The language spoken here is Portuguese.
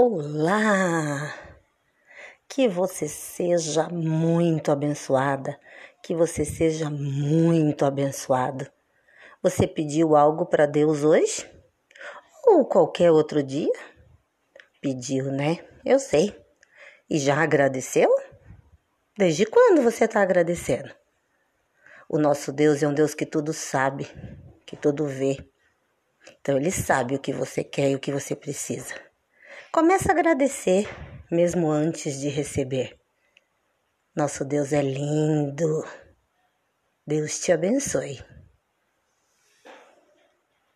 Olá! Que você seja muito abençoada, que você seja muito abençoado. Você pediu algo para Deus hoje? Ou qualquer outro dia? Pediu, né? Eu sei. E já agradeceu? Desde quando você está agradecendo? O nosso Deus é um Deus que tudo sabe, que tudo vê. Então ele sabe o que você quer e o que você precisa. Comece a agradecer mesmo antes de receber. Nosso Deus é lindo. Deus te abençoe.